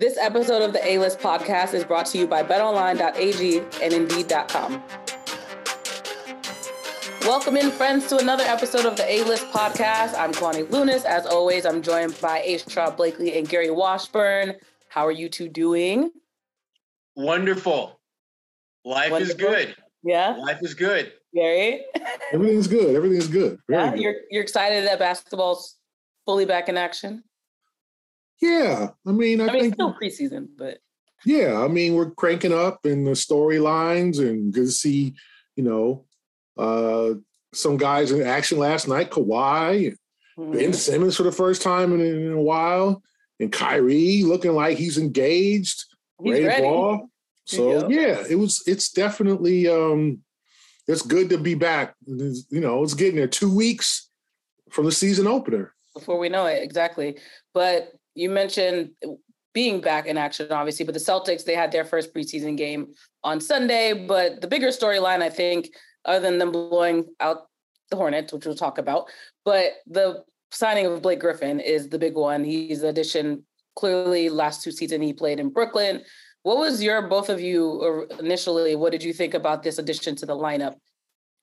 This episode of the A List podcast is brought to you by betonline.ag and indeed.com. Welcome in, friends, to another episode of the A List podcast. I'm Kwani Lunis. As always, I'm joined by A. Sherrod Blakely and Gary Washburn. How are you two doing? Wonderful. Life Wonderful. is good. Yeah. Life is good. Gary? Everything's good. Everything's good. Very yeah, good. You're, you're excited that basketball's fully back in action? Yeah, I mean, I, I mean, think still preseason, but yeah, I mean, we're cranking up in the storylines, and good to see, you know, uh, some guys in action last night. Kawhi, mm-hmm. Ben Simmons for the first time in, in, a while, and Kyrie looking like he's engaged, he's ready, ready. ball. So yeah, it was. It's definitely. um It's good to be back. It's, you know, it's getting there two weeks from the season opener. Before we know it, exactly. But you mentioned being back in action, obviously, but the Celtics, they had their first preseason game on Sunday. But the bigger storyline, I think, other than them blowing out the Hornets, which we'll talk about, but the signing of Blake Griffin is the big one. He's addition clearly last two seasons he played in Brooklyn. What was your both of you initially? What did you think about this addition to the lineup,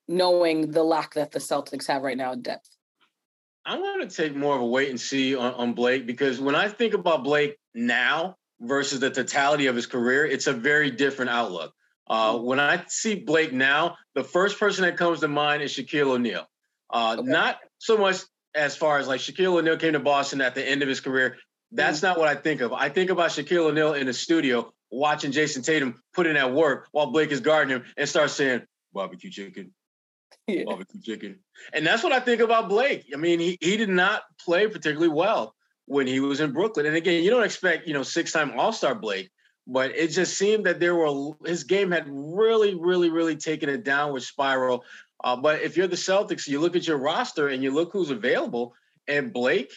knowing the lack that the Celtics have right now in depth? I'm going to take more of a wait and see on, on Blake because when I think about Blake now versus the totality of his career, it's a very different outlook. Uh, mm-hmm. when I see Blake now, the first person that comes to mind is Shaquille O'Neal. Uh, okay. Not so much as far as like Shaquille O'Neal came to Boston at the end of his career. That's mm-hmm. not what I think of. I think about Shaquille O'Neal in the studio watching Jayson Tatum put in that work while Blake is guarding him and start saying, barbecue chicken, yeah. barbecue chicken. And that's what I think about Blake. I mean, he, he did not play particularly well when he was in Brooklyn. And again, you don't expect, you know, six-time All-Star Blake, but it just seemed that there were his game had really, really, really taken a downward spiral. Uh, but if you're the Celtics, you look at your roster and you look who's available, and Blake,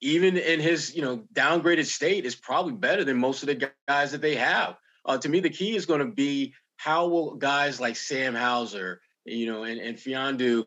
even in his you know downgraded state, is probably better than most of the guys that they have. Uh, to me, the key is going to be how will guys like Sam Hauser you know, and, and Mfiondu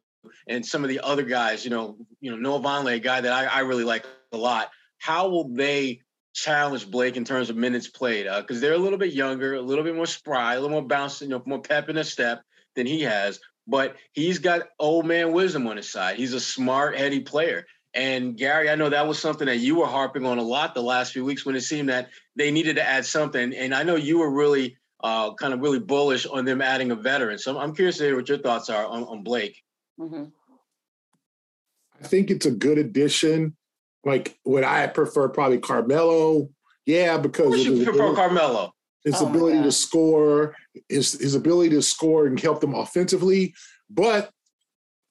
and some of the other guys, you know, you know, Noah Vonleh, a guy that I, I really like a lot. How will they challenge Blake in terms of minutes played? Because uh, they're a little bit younger, a little bit more spry, a little more bounce, you know, more pep in a step than he has. But he's got old man wisdom on his side. He's a smart, heady player. And Gary, I know that was something that you were harping on a lot the last few weeks when it seemed that they needed to add something. And I know you were really uh, kind of really bullish on them adding a veteran. So I'm curious to hear what your thoughts are on, on Blake. Mm-hmm. I think it's a good addition. Like what I prefer, probably Carmelo. Yeah, because you prefer ability, Carmelo. His oh ability to score, his his ability to score and help them offensively, but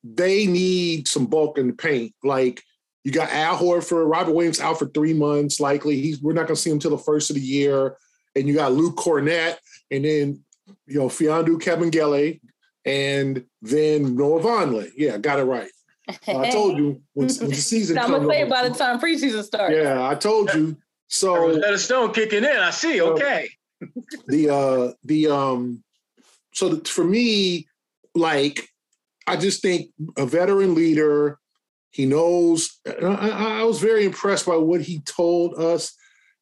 they need some bulk in the paint. Like you got Al Horford, Robert Williams out for three months, likely. He's we're not going to see him until the first of the year and you got Luke Kornet, and then you know Mfiondu Kabengele, and then Noah Vonleh. Yeah, got it right. I told you when, when the season. I'm gonna say by the time preseason starts. Yeah, I told you. So that Stone kicking in. I see. Okay. Uh, the uh the um so the, for me, like I just think a veteran leader. He knows. I, I was very impressed by what he told us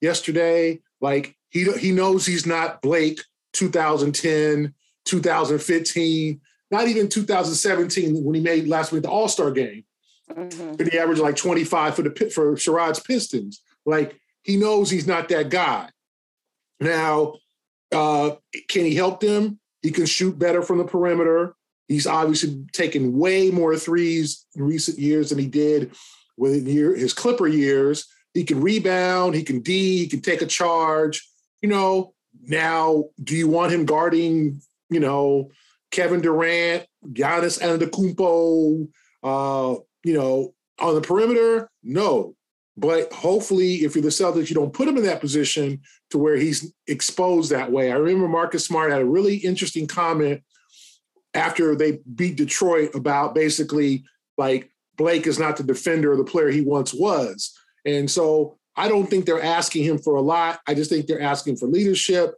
yesterday. Like he he knows he's not Blake 2010, 2015, not even 2017 when he made last week the All Star game. Mm-hmm. But he averaged like 25 for the for Sherrod's Pistons. Like he knows he's not that guy. Now, Uh, can he help them? He can shoot better from the perimeter. He's obviously taken way more threes in recent years than he did with his Clipper years. He can rebound, he can D, he can take a charge. You know, now do you want him guarding, you know, Kevin Durant, Giannis Antetokounmpo, uh, you know, on the perimeter? No. But hopefully, if you're the Celtics, you don't put him in that position to where he's exposed that way. I remember Marcus Smart had a really interesting comment after they beat Detroit about basically like Blake is not the defender or the player he once was. And so I don't think they're asking him for a lot. I just think they're asking for leadership,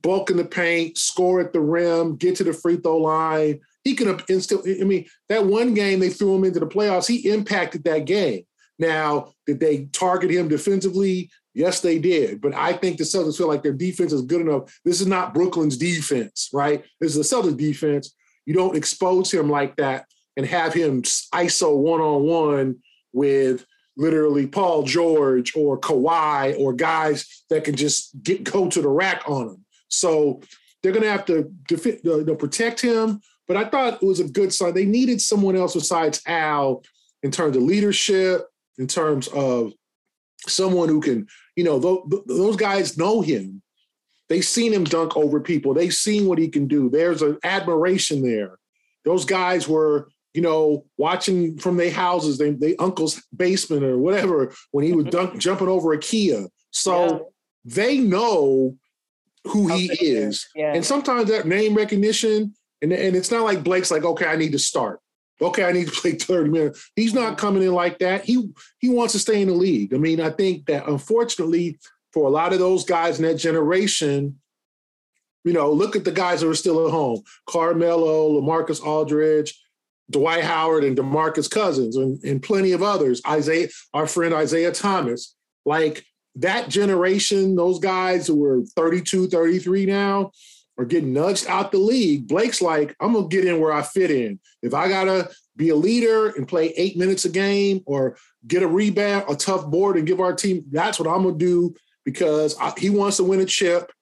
bulk in the paint, score at the rim, get to the free throw line. He can instantly, I mean, that one game they threw him into the playoffs, he impacted that game. Now, did they target him defensively? Yes, they did. But I think the Celtics feel like their defense is good enough. This is not Brooklyn's defense, right? This is the Celtics defense. You don't expose him like that and have him ISO one on one with literally Paul George or Kawhi or guys that can just get go to the rack on him. So they're going to have to defend, uh, protect him. But I thought it was a good sign. They needed someone else besides Al in terms of leadership, in terms of someone who can, you know, th- those guys know him. They've seen him dunk over people. They've seen what he can do. There's an admiration there. Those guys were, you know, watching from their houses, they, they uncle's basement or whatever, when he was mm-hmm. dunk, jumping over a Kia. So yeah. they know who he is. Yeah. And sometimes that name recognition, and, and it's not like Blake's like, okay, I need to start. Okay, I need to play 30 minutes. He's not mm-hmm. coming in like that. He he wants to stay in the league. I mean, I think that unfortunately for a lot of those guys in that generation, you know, look at the guys that are still at home: Carmelo, LaMarcus Aldridge, Dwight Howard, and DeMarcus Cousins, and, and plenty of others. Isaiah, our friend Isaiah Thomas. Like that generation, those guys who were 32, 33 now are getting nudged out the league. Blake's like, I'm gonna get in where I fit in. If I gotta be a leader and play eight minutes a game or get a rebound, a tough board, and give our team, that's what I'm gonna do because I, he wants to win a chip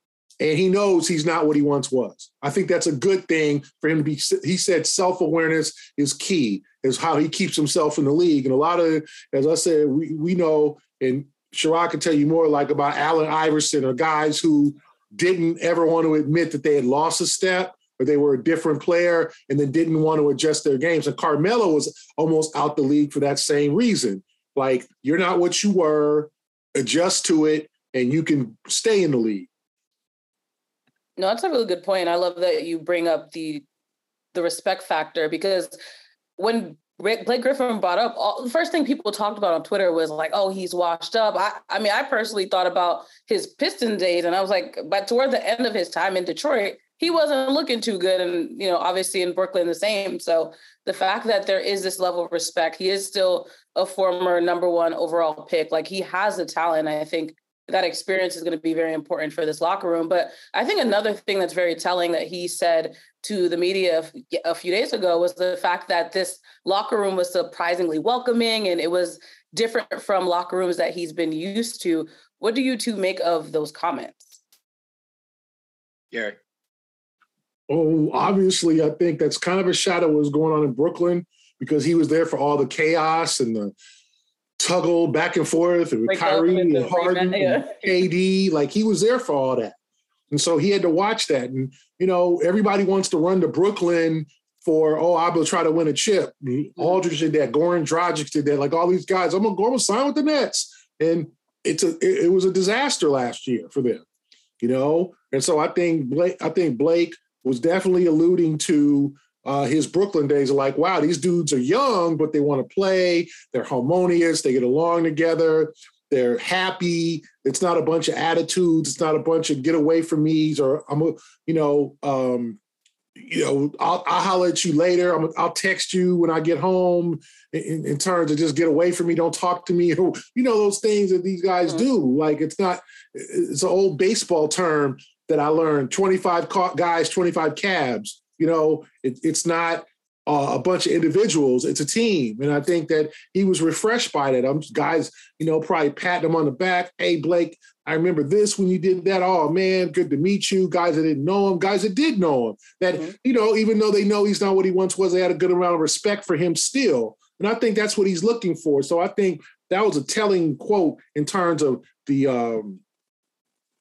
and he knows he's not what he once was. I think that's a good thing for him to be. He said self awareness is key, is how he keeps himself in the league. And a lot of, as I said, we, we know, and Sherrod can tell you more like about Allen Iverson or guys who didn't ever want to admit that they had lost a step or they were a different player and then didn't want to adjust their games. And Carmelo was almost out the league for that same reason. Like, you're not what you were, adjust to it, and you can stay in the league. No, that's a really good point. I love that you bring up the the respect factor because when Blake Griffin brought up all, the first thing people talked about on Twitter was like, "Oh, he's washed up." I, I mean, I personally thought about his Piston days, and I was like, but toward the end of his time in Detroit, he wasn't looking too good, and you know, obviously in Brooklyn the same. So the fact that there is this level of respect, he is still a former number one overall pick. Like he has the talent. I think that experience is going to be very important for this locker room. But I think another thing that's very telling that he said to the media a few days ago was the fact that this locker room was surprisingly welcoming and it was different from locker rooms that he's been used to. What do you two make of those comments? Gary. Oh, obviously, I think that's kind of a shadow of what's going on in Brooklyn because he was there for all the chaos and the tuggle back and forth with Kyrie and Harden yeah. and KD. Like he was there for all that. And so he had to watch that. And, you know, everybody wants to run to Brooklyn for, oh, I will try to win a chip. Mm-hmm. Aldridge did that, Goran Dragic did that, like all these guys. I'm gonna go and sign with the Nets. And it's a it, it was a disaster last year for them, you know. And so I think Blake, I think Blake was definitely alluding to uh, his Brooklyn days are like, wow, these dudes are young, but they want to play. They're harmonious. They get along together. They're happy. It's not a bunch of attitudes. It's not a bunch of get away from me's or I'm a, you know, um, you know, I'll, I'll holler at you later. i will text you when I get home in, in, terms of just get away from me. Don't talk to me. you know, those things that these guys mm-hmm. do. Like it's not, it's an old baseball term that I learned 25 guys, 25 cabs. You know, it, it's not uh, a bunch of individuals. It's a team, and I think that he was refreshed by that. I'm guys, you know, probably patting him on the back. Hey, Blake, I remember this when you did that. Oh man, good to meet you. Guys that didn't know him, guys that did know him. That mm-hmm. you know, even though they know he's not what he once was, they had a good amount of respect for him still. And I think that's what he's looking for. So I think that was a telling quote in terms of the um,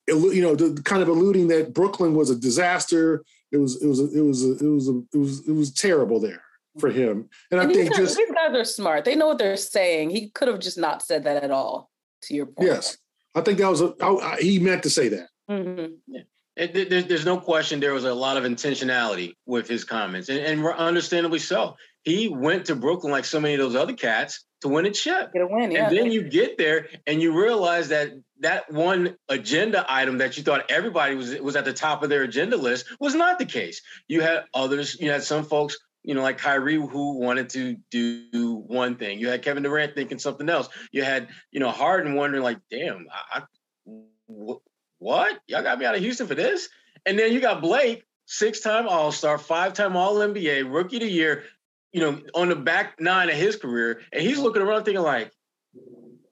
you know, the, kind of alluding that Brooklyn was a disaster. It was, it was, it was, it was, it was, it was terrible there for him. And, and I think guys, just these guys are smart. They know what they're saying. He could have just not said that at all. To your point. Yes, I think that was a. I, I, he meant to say that. Mm-hmm. Yeah. It, there's, there's no question there was a lot of intentionality with his comments, and, and understandably so. He went to Brooklyn like so many of those other cats to win a chip. Get a win, yeah. And then you get there and you realize that that one agenda item that you thought everybody was was at the top of their agenda list was not the case. You had others, you had some folks, you know, like Kyrie who wanted to do one thing. You had Kevin Durant thinking something else. You had, you know, Harden wondering like, damn, I, I what? Y'all got me out of Houston for this? And then you got Blake, six-time All-Star, five-time All-NBA, Rookie of the Year, you know, on the back nine of his career, and he's looking around thinking like,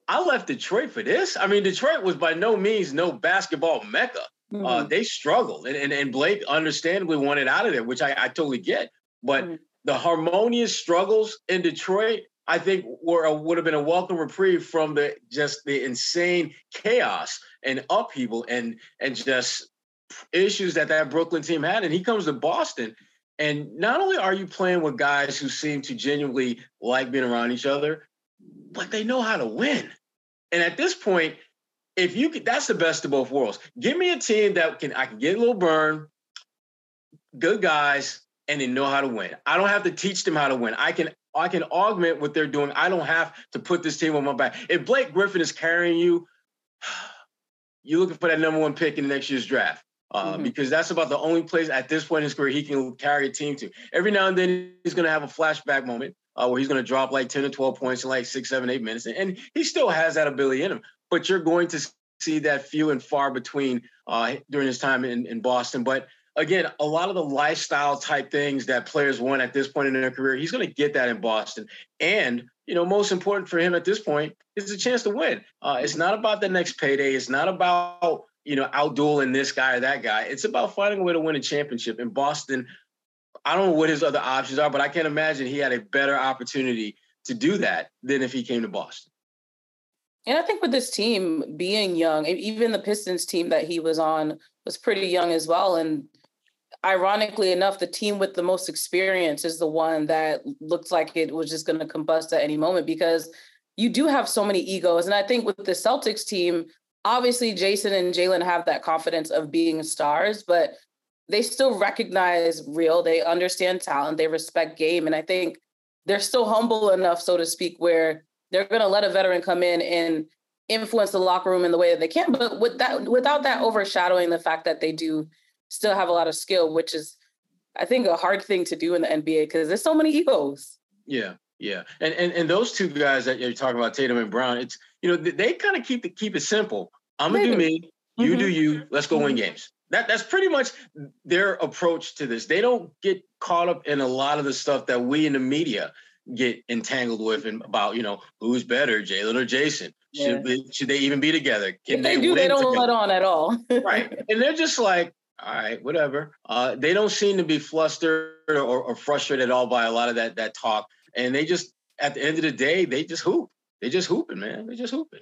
I left Detroit for this. I mean, Detroit was by no means no basketball mecca. Uh, mm-hmm. Uh, they struggled, and, and, and Blake understandably wanted out of there, which I, I totally get. But mm-hmm. the harmonious struggles in Detroit, I think, were a, would have been a welcome reprieve from the just the insane chaos and upheaval and and just issues that that Brooklyn team had. And he comes to Boston, and not only are you playing with guys who seem to genuinely like being around each other, but they know how to win. And at this point, if you could, that's the best of both worlds. Give me a team that can I can get a little burn, good guys, and they know how to win. I don't have to teach them how to win. I can I can augment what they're doing. I don't have to put this team on my back. If Blake Griffin is carrying you, you're looking for that number one pick in the next year's draft uh, mm-hmm. because that's about the only place at this point in his career he can carry a team to. Every now and then he's going to have a flashback moment uh, where he's going to drop like 10 or 12 points in like six, seven, eight minutes. And, and, he still has that ability in him, but you're going to see that few and far between uh, during his time in, in Boston. But again, a lot of the lifestyle type things that players want at this point in their career, he's going to get that in Boston. And, you know, most important for him at this point is a chance to win. Uh, it's not about the next payday. It's not about you know, outdueling this guy or that guy. It's about finding a way to win a championship. In Boston, I don't know what his other options are, but I can't imagine he had a better opportunity to do that than if he came to Boston. And I think with this team being young, even the Pistons team that he was on was pretty young as well. And ironically enough, the team with the most experience is the one that looks like it was just going to combust at any moment because you do have so many egos. And I think with the Celtics team, obviously Jayson and Jaylen have that confidence of being stars, but they still recognize real, they understand talent, they respect game. And I think they're still humble enough, so to speak, where they're gonna let a veteran come in and influence the locker room in the way that they can, but with that without that overshadowing the fact that they do still have a lot of skill, which is I think a hard thing to do in the NBA because there's so many egos. Yeah, yeah, and and and those two guys that you're talking about, Tatum and Brown, it's you know they, they kind of keep the keep it simple. I'm gonna do me. You mm-hmm. do you. Let's go win mm-hmm. games. That that's pretty much their approach to this. They don't get caught up in a lot of the stuff that we in the media get entangled with and about you know who's better, Jaylen or Jayson. Yeah. Should should they even be together? Can if they, they do, they don't together? let on at all. right, and they're just like, all right, whatever. Uh, they don't seem to be flustered or, or frustrated at all by a lot of that that talk, and they just at the end of the day they just hoop. They just hooping, man. They just hooping.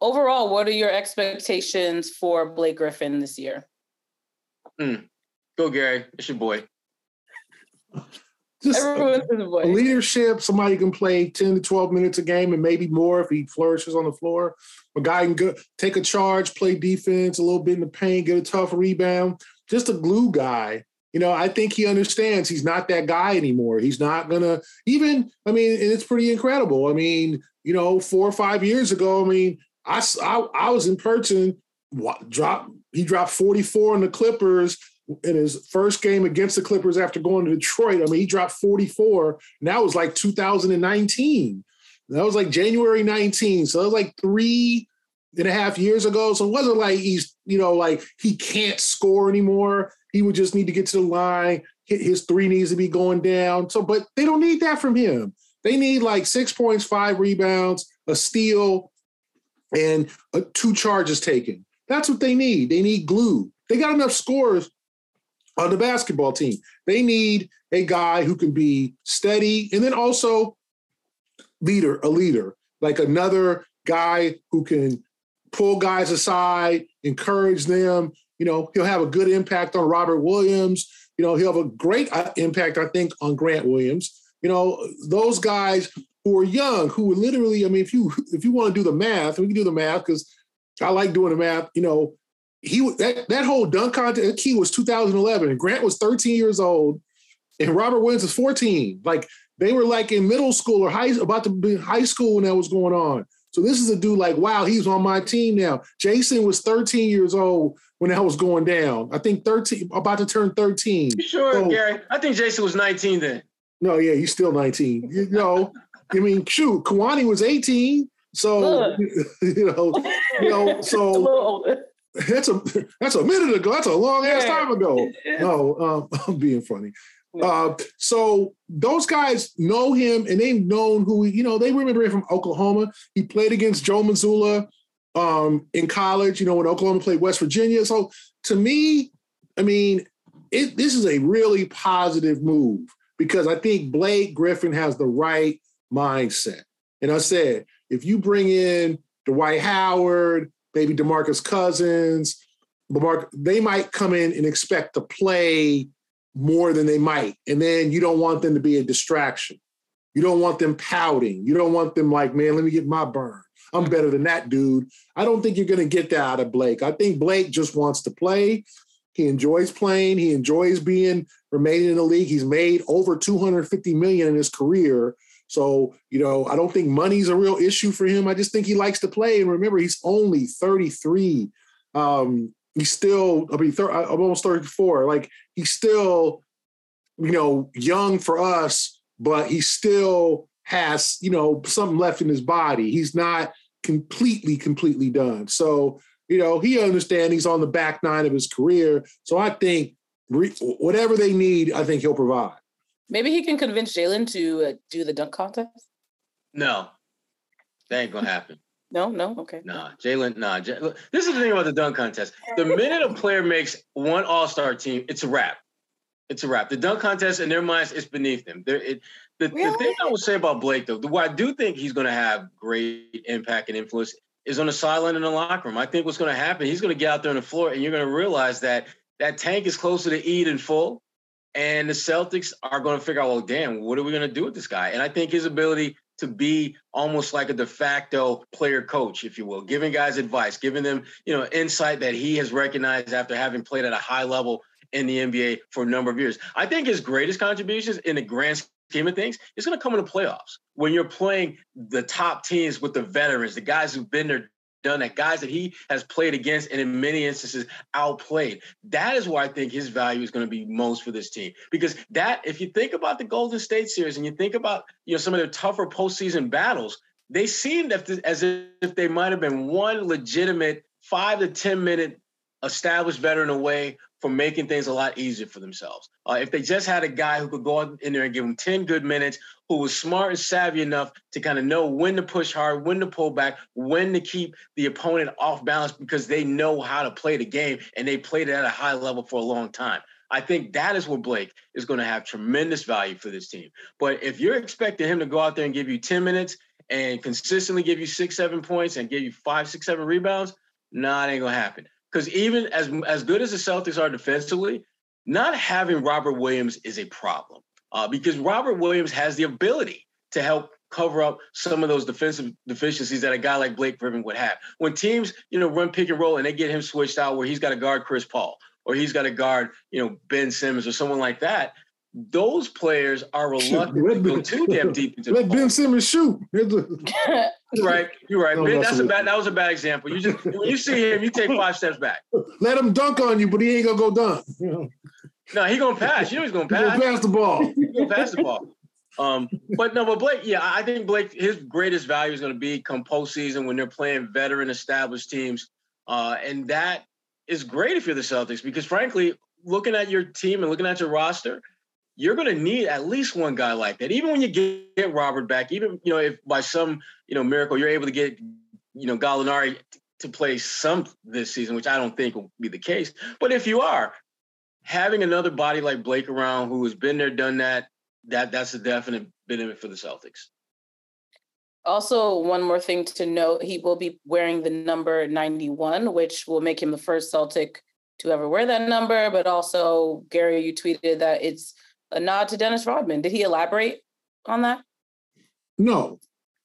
overall, what are your expectations for Blake Griffin this year? Mm. Go, Gary. It's your boy. Just boy. leadership, somebody can play 10 to 12 minutes a game and maybe more if he flourishes on the floor. A guy can go, take a charge, play defense a little bit in the paint, get a tough rebound. Just a glue guy you know, I think he understands he's not that guy anymore. He's not gonna even. I mean, and it's pretty incredible. I mean, you know, four or five years ago, I mean, I I, I was in person. Drop he dropped 44 on the Clippers in his first game against the Clippers after going to Detroit. I mean, he dropped 44, and that was like 2019. That was like January 19. So that was like three and a half years ago. So it wasn't like he's, you know, like he can't score anymore. He would just need to get to the line. His three needs to be going down. So, but they don't need that from him. They need like six points, five rebounds, a steal, and uh, two charges taken. That's what they need. They need glue. They got enough scores on the basketball team. They need a guy who can be steady and then also leader, a leader, like another guy who can pull guys aside, encourage them. You know, he'll have a good impact on Robert Williams. You know, he'll have a great uh, impact, I think, on Grant Williams. You know, those guys who are young, who are literally, I mean, if you if you want to do the math, we can do the math because I like doing the math. You know, he that that whole dunk contest key was 2011, and Grant was 13 years old, and Robert Williams was 14. Like they were like in middle school or high about to be high school when that was going on. So this is a dude like, wow, he's on my team now. Jayson was 13 years old when that was going down. I think 13, about to turn 13. You sure, so, Gary? I think Jason was 19 then. No, yeah, he's still 19. You know, I mean, shoot, Kwani was 18. So you know, you know, so that's a that's a minute ago. That's a long ass time ago. No, um, I'm being funny. Uh, so those guys know him and they've known who he, you know, they remember him from Oklahoma. He played against Joe Mazzulla um, in college, you know, when Oklahoma played West Virginia. So to me, I mean, it, this is a really positive move because I think Blake Griffin has the right mindset. And I said, if you bring in Dwight Howard, maybe DeMarcus Cousins, Lamar, they might come in and expect to play more than they might. And then you don't want them to be a distraction. You don't want them pouting. You don't want them like, man, let me get my burn. I'm better than that dude. I don't think you're going to get that out of Blake. I think Blake just wants to play. He enjoys playing. He enjoys being remaining in the league. He's made over 250 million in his career. So, you know, I don't think money's a real issue for him. I just think he likes to play. And remember, he's only 33. Um, he's still, I mean, thir- I'm almost 34. Like, he's still, you know, young for us, but he still has, you know, something left in his body. He's not completely, completely done. So, you know, he understands he's on the back nine of his career. So I think re- whatever they need, I think he'll provide. Maybe he can convince Jaylen to uh, do the dunk contest. No, that ain't gonna happen. No, no, okay. Nah, Jaylen, nah. J- this is the thing about the dunk contest. The minute a player makes one All Star team, it's a wrap. It's a wrap. The dunk contest in their minds is beneath them. It, the, really? the thing I will say about Blake, though, what I do think he's going to have great impact and influence is on the sideline in the locker room. I think what's going to happen, he's going to get out there on the floor, and you're going to realize that that tank is closer to and full. And the Celtics are going to figure out, well, damn, what are we going to do with this guy? And I think his ability to be almost like a de facto player coach, if you will, giving guys advice, giving them, you know, insight that he has recognized after having played at a high level in the NBA for a number of years. I think his greatest contributions in the grand scheme of things is going to come in the playoffs when you're playing the top teams with the veterans, the guys who've been there, done that, guys that he has played against and in many instances outplayed. That is where I think his value is going to be most for this team. Because that, if you think about the Golden State series and you think about you know some of their tougher postseason battles, they seemed as if they might have been one legitimate five to 10 minute established veteran away making things a lot easier for themselves. Uh, if they just had a guy who could go in there and give them 10 good minutes, who was smart and savvy enough to kind of know when to push hard, when to pull back, when to keep the opponent off balance because they know how to play the game and they played it at a high level for a long time. I think that is where Blake is going to have tremendous value for this team. But if you're expecting him to go out there and give you 10 minutes and consistently give you six, seven points and give you five, six, seven rebounds, nah, it ain't gonna happen. Because even as as good as the Celtics are defensively, not having Robert Williams is a problem. Uh, because Robert Williams has the ability to help cover up some of those defensive deficiencies that a guy like Blake Griffin would have. When teams, you know, run pick and roll and they get him switched out where he's got to guard Chris Paul, or he's got to guard, you know, Ben Simmons or someone like that. Those players are reluctant Shoot, to go too damn deep into the Let Ben. Simmons shoot. You're right. You're right. No, Ben, that's that's a a- bad. That was a bad example. You just when you see him, you take five steps back. Let him dunk on you, but he ain't gonna go dunk. No, he gonna pass. You know he's gonna he gonna pass. pass the ball. He gonna pass the ball. Um, but no, but Blake, yeah, I think Blake, his greatest value is going to be come postseason when they're playing veteran established teams, uh, and that is great if you're the Celtics because frankly, looking at your team and looking at your roster, you're going to need at least one guy like that. Even when you get, get Robert back, even you know if by some you know miracle you're able to get you know Gallinari to play some this season, which I don't think will be the case. But if you are having another body like Blake around who has been there, done that, that that's a definite benefit for the Celtics. Also, one more thing to note, he will be wearing the number 91, which will make him the first Celtic to ever wear that number. But also, Gary, you tweeted that it's a nod to Dennis Rodman. Did he elaborate on that? No,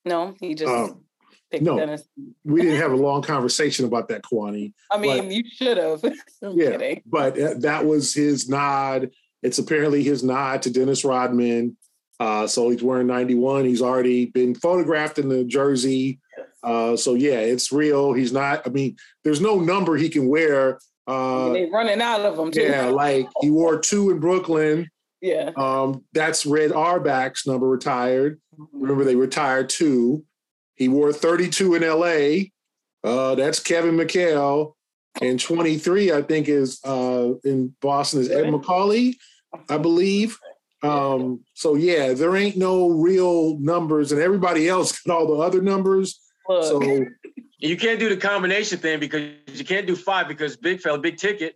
No, he just Um, picked no. Dennis. we didn't have a long conversation about that, Kwani. I mean, but- you should have. Yeah, kidding. but uh, that was his nod. It's apparently his nod to Dennis Rodman. Uh, so he's wearing 91. He's already been photographed in the jersey. Uh, so yeah, it's real. He's not. I mean, there's no number he can wear. Uh, They're running out of them too. yeah, like he wore two in Brooklyn. Yeah. Um, that's Red Auerbach's number retired. Remember, they retired two. He wore 32 in LA. Uh, that's Kevin McHale. And 23, I think, is uh, in Boston is Ed Macauley, I believe. Um, so yeah, there ain't no real numbers, and everybody else got all the other numbers. Look, So You can't do the combination thing because you can't do five because big fella, big ticket.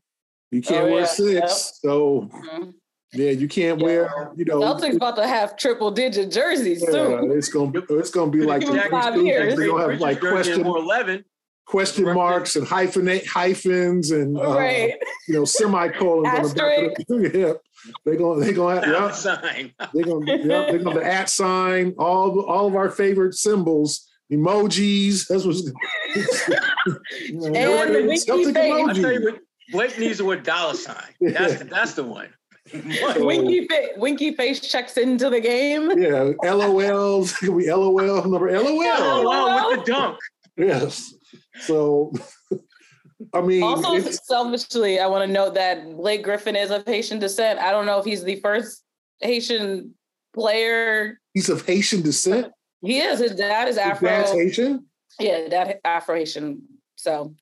you can't Oh, wear yeah. six. Yep. So mhm. Yeah, you can't wear, you know, Celtics about to have triple digit jerseys yeah, soon. it's gonna be it's gonna be like the five Christians, years. They're gonna have Richard's like question wore eleven. question marks and hyphenate hyphens and uh, right. you know semicolons on the back of the yeah. They're gonna they're gonna have, yeah, Sign. they're gonna yeah, they're gonna at sign all all of our favorite symbols emojis. That's what's you know, And the winky Celtic face. I tell you emoji. what, Blake needs the word dollar sign. That's that's the one. So- Winky, fa- winky face checks into the game. Yeah, LOLs. It could be LOL number LOL. Wow, with the dunk. Yes. So, I mean, Also, selfishly, I want to note that Blake Griffin is of Haitian descent. I don't know if he's the first Haitian player. he's of Haitian descent. He is. His dad is Afro. dad's Haitian. Yeah, dad Afro Haitian. So,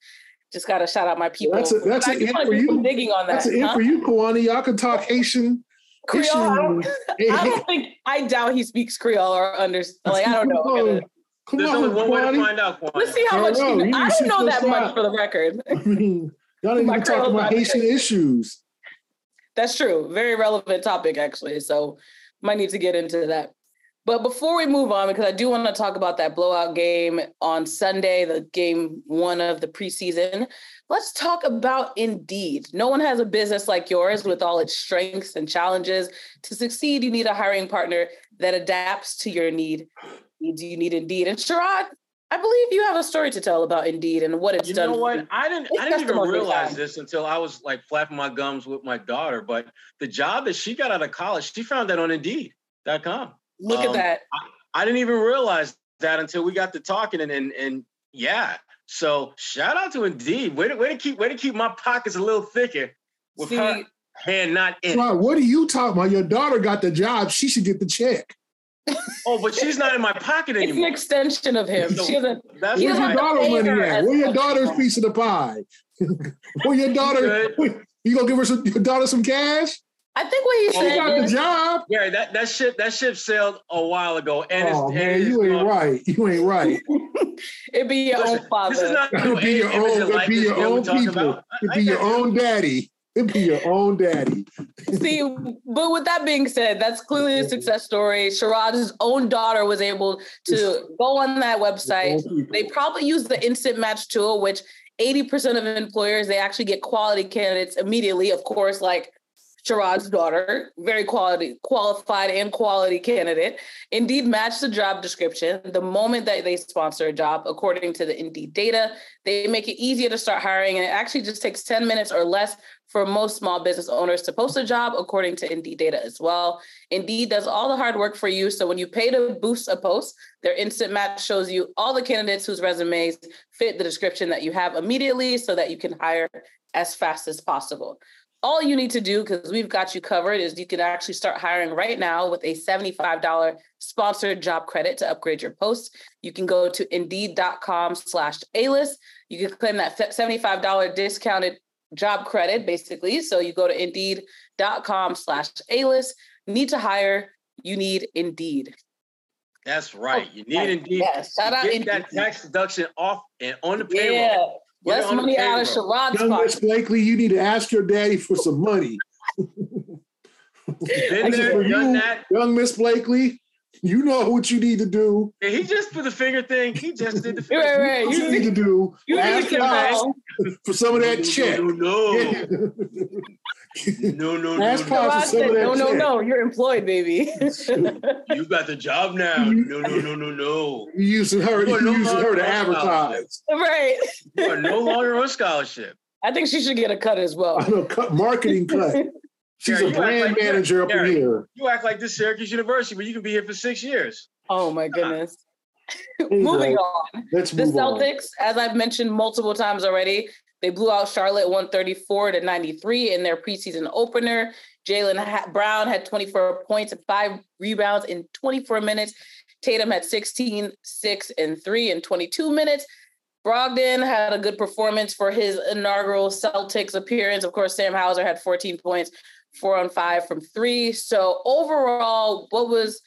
just gotta shout out my people. That's a- that's I an in for you. digging on that. That's an in for you, Kwani. Y'all can talk Haitian. Creole. I don't, I don't think. I doubt he speaks Creole or understands. Like I don't know. Come There's on, only one way to find out. Quan. Let's see how I much. don't know. He, You I don't know just that much for the record. I mean, y'all ain't My even talking about Haitian there. issues. That's true. Very relevant topic, actually. So might need to get into that. But before we move on, because I do want to talk about that blowout game on Sunday, the game one of the preseason, let's talk about Indeed. No one has a business like yours with all its strengths and challenges. To succeed, you need a hiring partner that adapts to your need. Do you need Indeed? And Sherrod, I believe you have a story to tell about Indeed and what it's You done. know what? I didn't. It's I didn't even realize time. this until I was like flapping my gums with my daughter. But the job that she got out of college, she found that on Indeed.com. Look at Um, that. I didn't even realize that until we got to talking, and and, and yeah. So shout out to Indeed. Way to, way to keep way to keep my pockets a little thicker with See, her hand not in. it. Wow, what are you talking about? Your daughter got the job. She should get the check. Oh, but she's not in my pocket anymore. it's an extension of him. So She doesn't. That's He Where's your have to daughter's pay money her at? as Where your daughter's anymore. piece of the pie? Where your daughter? Good. You gonna give her some, your daughter some cash? I think what he Well, She said got the is, job. Yeah, that that ship that ship sailed a while ago, and it's, oh and man, it's you ain't gone. right. You ain't right. it'd be your Listen, own father. This is not It'd be your own. It'd be your own people. about. It'd I be your got you. own daddy. It'd be your own daddy. See, but with that being said, that's clearly a success story. Sherrod's own daughter was able to go on that website. They probably use the instant match tool, which 80% of employers they actually get quality candidates immediately. Of course, like Sherrod's daughter, very quality, qualified and quality candidate. Indeed matched the job description. The moment that they sponsor a job, according to the Indeed data, they make it easier to start hiring. And it actually just takes 10 minutes or less for most small business owners to post a job, according to Indeed data as well. Indeed does all the hard work for you. So when you pay to boost a post, their instant match shows you all the candidates whose resumes fit the description that you have immediately so that you can hire as fast as possible all you need to do, because we've got you covered, is you can actually start hiring right now with a $75 sponsored job credit to upgrade your post. You can go to indeed.com slash A-list. You can claim that $75 discounted job credit, basically. So you go to indeed.com slash A-list. Need to hire, you need Indeed. That's right. You need oh, Indeed. Yes. Shout out Get Indeed. that tax deduction off and on the payroll. Yeah. Get Less money out of payroll. Sherrod's Young Miss pocket. Blakely, you need to ask your daddy for some money. Been there, for done you, that. young Miss Blakely. You know what you need to do. Yeah, he just put the finger thing. He just did the finger. Right, right. What You you need to do. You ask need to God know. for some of that check. No, no, no, no, Ask no, Pop no. for some said, of that no, no, no. You're employed, baby. You got the job now. No, no, no, no, no. You using her, You are you no using her to advertise. right. You are no longer on scholarship. I think she should get a cut as well. I know, cut, marketing cut. She's Gary, a brand like- manager up in here. You act like this Syracuse University, but you can be here for six years. Oh my goodness. Moving go. on. Let's The move on. Celtics, as I've mentioned multiple times already, they blew out Charlotte 134 to 93 in their preseason opener. Jaylen Brown had 24 points and five rebounds in 24 minutes. Tatum had 16, 6, and 3 in 22 minutes. Brogdon had a good performance for his inaugural Celtics appearance. Of course, Sam Hauser had 14 points, four on five from three. So overall, what was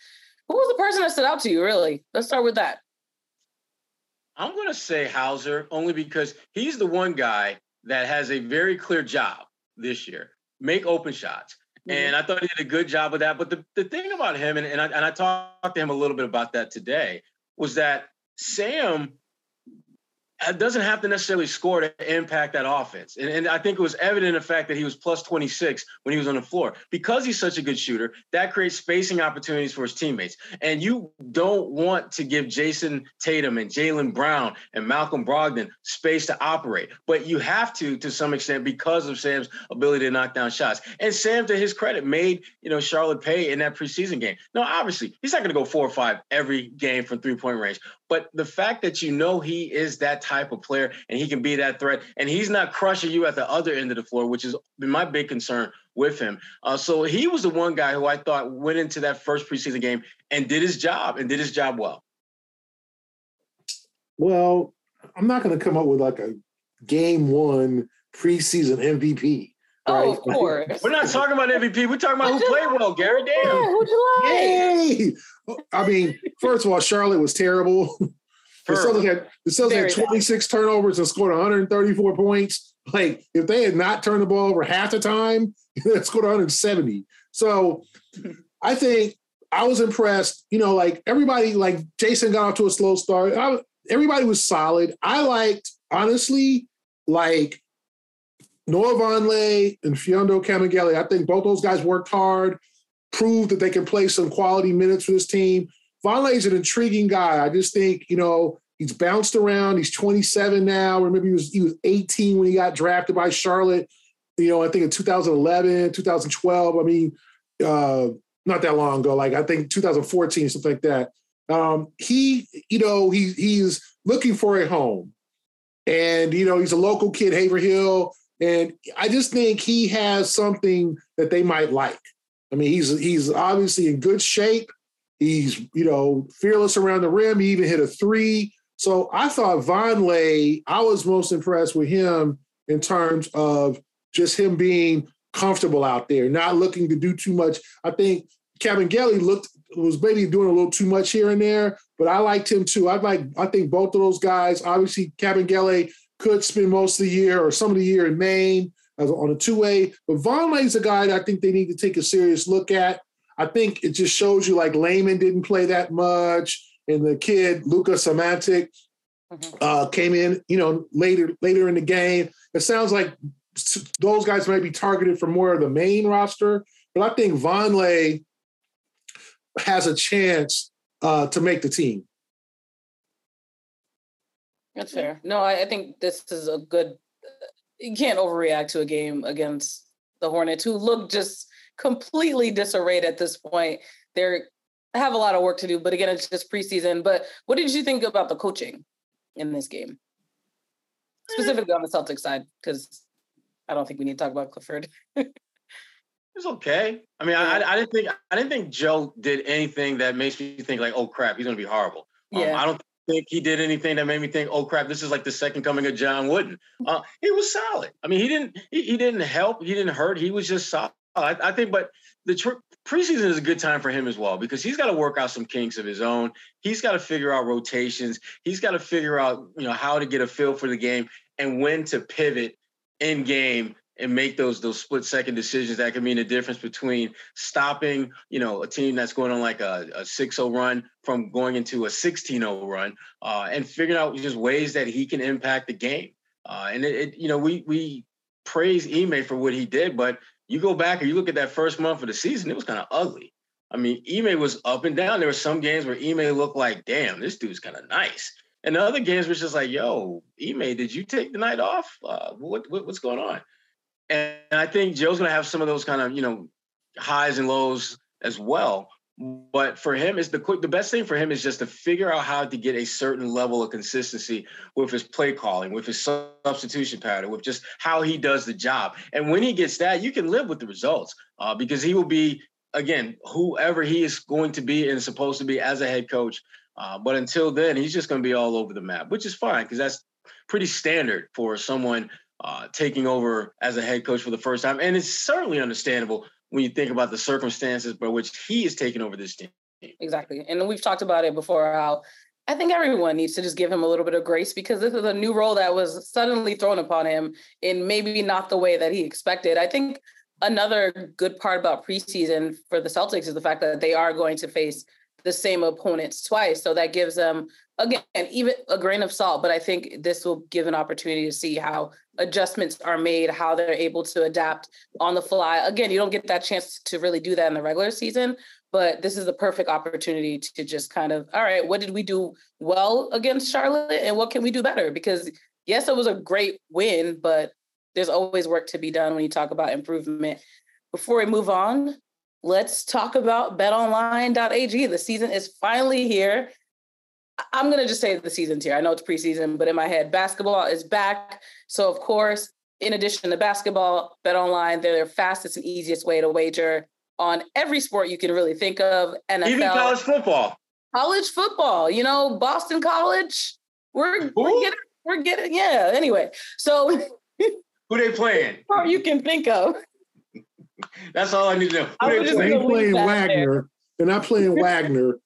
who was the person that stood out to you? Really, let's start with that. I'm going to say Hauser only because he's the one guy that has a very clear job this year make open shots. Mm-hmm. And I thought he did a good job of that. But the, the thing about him, and, and, I, and I talked to him a little bit about that today, was that Sam Uh, doesn't have to necessarily score to impact that offense. And, and I think it was evident in the fact that he was plus 26 when he was on the floor. Because he's such a good shooter, that creates spacing opportunities for his teammates. And you don't want to give Jayson Tatum and Jaylen Brown and Malcolm Brogdon space to operate. But you have to, to some extent, because of Sam's ability to knock down shots. And Sam, to his credit, made you know Charlotte pay in that preseason game. Now, obviously, he's not going to go four or five every game from three-point range. But the fact that you know he is that type of player and he can be that threat, and he's not crushing you at the other end of the floor, which has been my big concern with him. Uh, so he was the one guy who I thought went into that first preseason game and did his job and did his job well. Well, I'm not going to come up with like a game one preseason MVP. Oh, right? of course. We're not talking about MVP. We're talking about who played well, Gary. Yeah, Damn. who'd you like? Yay! I mean, first of all, Charlotte was terrible. The Celtics had, the Celtics had 26 turnovers and scored 134 points. Like, if they had not turned the ball over half the time, they scored 170. So I think I was impressed. You know, like everybody, like Jayson got off to a slow start. I, everybody was solid. I liked, honestly, like Noah Vonleh and Mfiondu Kabengele. I think both those guys worked hard, proved that they can play some quality minutes for this team. Vonleh is an intriguing guy. I just think, you know, he's bounced around. He's 27 now. Remember, he was he was 18 when he got drafted by Charlotte. You know, I think in 2011, 2012. I mean, uh, not that long ago. Like I think 2014, something like that. Um, he, you know, he he's looking for a home, and you know, he's a local kid, Haverhill, and I just think he has something that they might like. I mean, he's he's obviously in good shape. He's you know fearless around the rim. He even hit a three. So I thought Vonleh, I was most impressed with him in terms of just him being comfortable out there, not looking to do too much. I think Kabengele looked was maybe doing a little too much here and there, but I liked him too. I like I think both of those guys. Obviously, Kevin Cabangeli could spend most of the year or some of the year in Maine as on a two way, but Vonleh's a guy that I think they need to take a serious look at. I think it just shows you like Lehman didn't play that much, and the kid Luka Samanic Mhm. uh, came in, you know, later later in the game. It sounds like those guys might be targeted for more of the Maine roster, but I think Vonleh has a chance uh, to make the team. That's fair. No, I, I think this is a good. You can't overreact to a game against the Hornets, who look just completely disarrayed at this point. They're have a lot of work to do, but again, it's just preseason. But what did you think about the coaching in this game, specifically on the Celtics side? Because I don't think we need to talk about Clifford. it's okay. I mean. I, I didn't think I didn't think Joe did anything that makes me think like, oh crap, he's going to be horrible. Um, yeah. I don't think he did anything that made me think, oh crap, this is like the second coming of John Wooden. Uh, he was solid. I mean, he didn't he, he didn't help, he didn't hurt, he was just solid. I, I think, but the tr- preseason is a good time for him as well because he's got to work out some kinks of his own. He's got to figure out rotations. He's got to figure out, you know, how to get a feel for the game and when to pivot in game and make those those split second decisions that can mean the difference between stopping, you know, a team that's going on like a, a 6-0 run from going into a 16-0 run, uh, and figuring out just ways that he can impact the game. Uh, and it, it, you know, we we praise Ime for what he did, but you go back and you look at that first month of the season, it was kind of ugly. I mean, Ime was up and down. There were some games where Ime looked like, damn, this dude's kind of nice. And the other games was just like, yo, Ime, did you take the night off? Uh, what, what, what's going on? And I think Joe's going to have some of those kind of, you know, highs and lows as well. But for him, is the quick. The best thing for him is just to figure out how to get a certain level of consistency with his play calling, with his substitution pattern, with just how he does the job. And when he gets that, you can live with the results uh, because he will be again whoever he is going to be and supposed to be as a head coach. Uh, but until then, he's just going to be all over the map, which is fine because that's pretty standard for someone uh, taking over as a head coach for the first time, and it's certainly understandable when you think about the circumstances by which he is taking over this team. Exactly. And we've talked about it before how I think everyone needs to just give him a little bit of grace because this is a new role that was suddenly thrown upon him in maybe not the way that he expected. I think another good part about preseason for the Celtics is the fact that they are going to face the same opponents twice. So that gives them, again, even a grain of salt. But I think this will give an opportunity to see how adjustments are made, how they're able to adapt on the fly. Again, you don't get that chance to really do that in the regular season, but this is the perfect opportunity to just kind of, all right, what did we do well against Charlotte and what can we do better? Because yes, it was a great win, but there's always work to be done when you talk about improvement. Before we move on, let's talk about betonline.ag. The season is finally here. I'm going to just say the season's here. I know it's preseason, but in my head, basketball is back. So, of course, in addition to basketball, BetOnline, they're their fastest and easiest way to wager on every sport you can really think of. NFL, even college football. College football, you know, Boston College. We're we're getting we're getting yeah. Anyway, so who they playing? Or you can think of. That's all I need to know. Who they playing? They playing Wagner. There. They're not playing Wagner.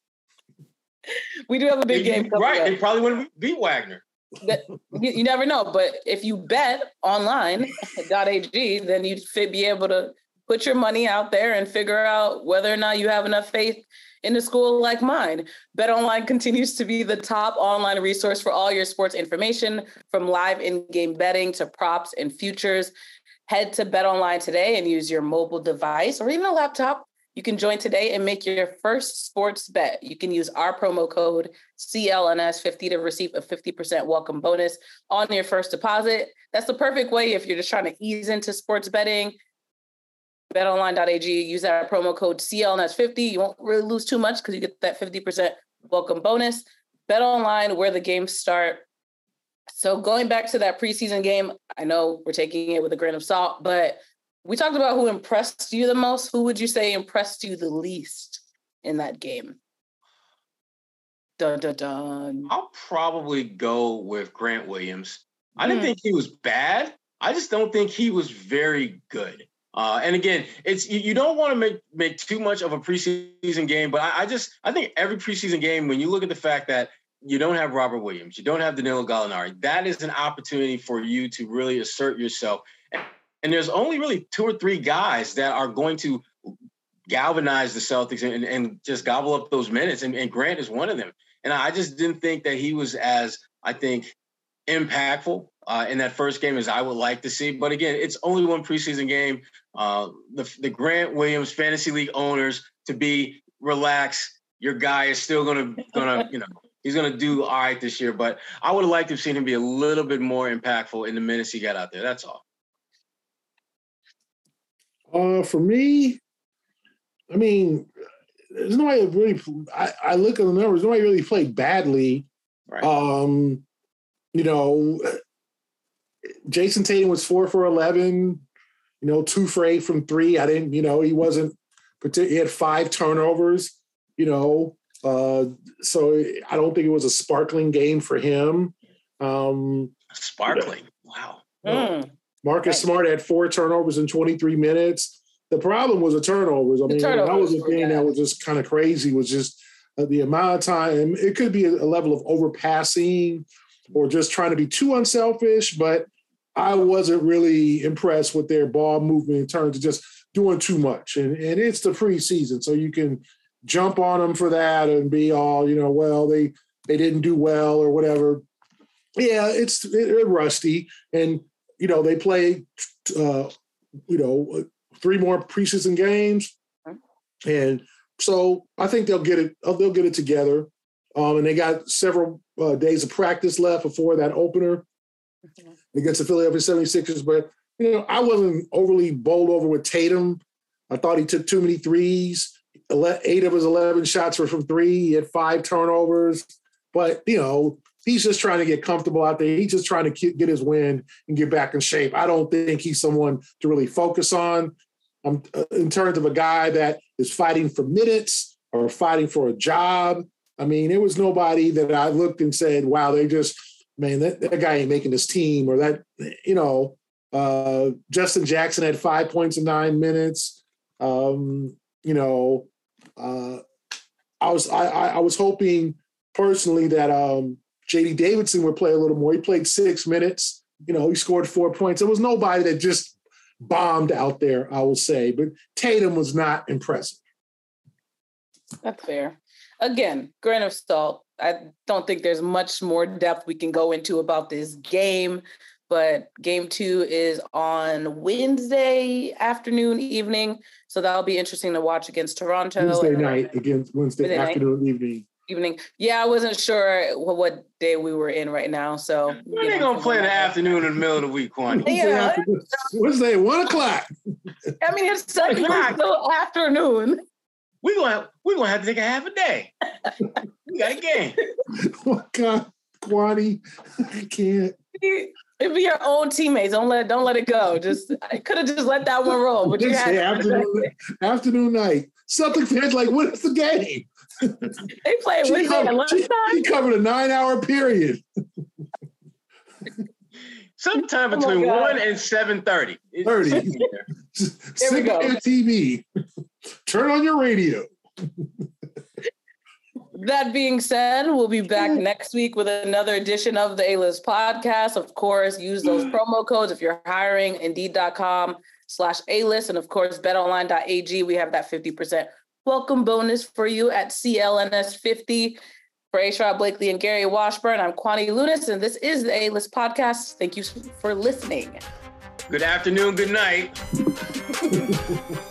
we do have a big game. Right, up. they probably wouldn't beat Wagner that you, you, never know. But if you bet online online.ag, then you'd be able to put your money out there and figure out whether or not you have enough faith in a school like mine. Bet online continues to be the top online resource for all your sports information, from live in-game betting to props and futures. Head to BetOnline today and use your mobile device or even a laptop you can join today and make your first sports bet. You can use our promo code CLNS50 to receive a 50% welcome bonus on your first deposit. That's the perfect way if you're just trying to ease into sports betting. BetOnline.ag, use that promo code CLNS50. You won't really lose too much because you get that 50% welcome bonus. BetOnline, where the games start. So going back to that preseason game, I know we're taking it with a grain of salt, but we talked about who impressed you the most. Who would you say impressed you the least in that game? Dun dun dun. I'll probably go with Grant Williams. I didn't hmm. think he was bad. I just don't think he was very good. Uh, and again, it's you, you don't want to make make too much of a preseason game, but I, I, just I think every preseason game, when you look at the fact that you don't have Robert Williams, you don't have Danilo Gallinari, that is an opportunity for you to really assert yourself. And there's only really two or three guys that are going to galvanize the Celtics and, and just gobble up those minutes. And, and Grant is one of them. And I just didn't think that he was as, I think, impactful uh, in that first game as I would like to see. But again, it's only one preseason game. Uh, the, the Grant Williams Fantasy League owners to be relaxed. Your guy is still gonna gonna you know he's gonna do all right this year. But I would have liked to have seen him be a little bit more impactful in the minutes he got out there. That's all. Uh, for me, I mean, there's nobody really. I, really, I look at the numbers. Nobody really played badly. Right. Um, you know, Jayson Tatum was four for eleven. You know, two for eight from three. I didn't. You know, he wasn't. Particularly he had five turnovers. You know, uh, so I don't think it was a sparkling game for him. Um, sparkling. Wow. Mm. Marcus Right. Smart had four turnovers in 23 minutes. The problem was the turnovers. I The mean, that was turnovers the were thing that was just kind of crazy. Was just uh, the amount of time. It could be a, a level of overpassing or just trying to be too unselfish. But I wasn't really impressed with their ball movement in terms of just doing too much. And and it's the preseason, so you can jump on them for that and be all you know. Well, they they didn't do well or whatever. Yeah, it's it, rusty, and you know they play uh, you know three more preseason games, and so I think they'll get it. uh, They'll get it together, um, and they got several uh, days of practice left before that opener against the Philadelphia 76ers. But you know, I wasn't overly bowled over with Tatum. I thought he took too many threes. Eight of his 11 shots were from three. He had five turnovers. But, you know, he's just trying to get comfortable out there. He's just trying to get his win and get back in shape. I don't think he's someone to really focus on um, uh, in terms of a guy that is fighting for minutes or fighting for a job. I mean, there was nobody that I looked and said, wow, they just, man, that, that guy ain't making this team or that, you know, uh, Justin Jackson had five points in nine minutes. Um, you know, uh, I was I, I was hoping personally that um, JD Davison would play a little more. He played six minutes. You know, he scored four points. There was nobody that just bombed out there, I would say. But Tatum was not impressive. That's fair. Again, grain of salt. I don't think there's much more depth we can go into about this game, but game two is on Wednesday afternoon, evening. So that'll be interesting to watch against Toronto. Wednesday And night against Wednesday, Wednesday night. afternoon, evening. Evening. Yeah, I wasn't sure what, what day we were in right now. So When you they know, gonna play in the afternoon in the middle of the week, Kwani? Yeah. Wednesday, afternoon, Wednesday at one o'clock. I mean, it's technically o'clock. still afternoon. We gonna we gonna have to take a half a day. we got a game. Oh God, Kwani, I can't. It'd be your own teammates. Don't let don't let it go. Just I could have just let that one roll, but you Wednesday had afternoon, afternoon night. Celtic fans like, what is the game? they played She Wednesday and covered, lunchtime. she covered a nine-hour period. Sometime Oh between God. one and seven thirty. 30. There we Sit go. on your TV. Turn on your radio. That being said, we'll be back next week with another edition of the A-List podcast. Of course, use those mm. promo codes if you're hiring, indeed.com slash A-List. And of course, betonline.ag. We have that 50% welcome bonus for you at CLNS50. For A. Sherrod Blakely and Gary Washburn, I'm Kwani Lunis, and this is the A-List podcast. Thank you for listening. Good afternoon, good night.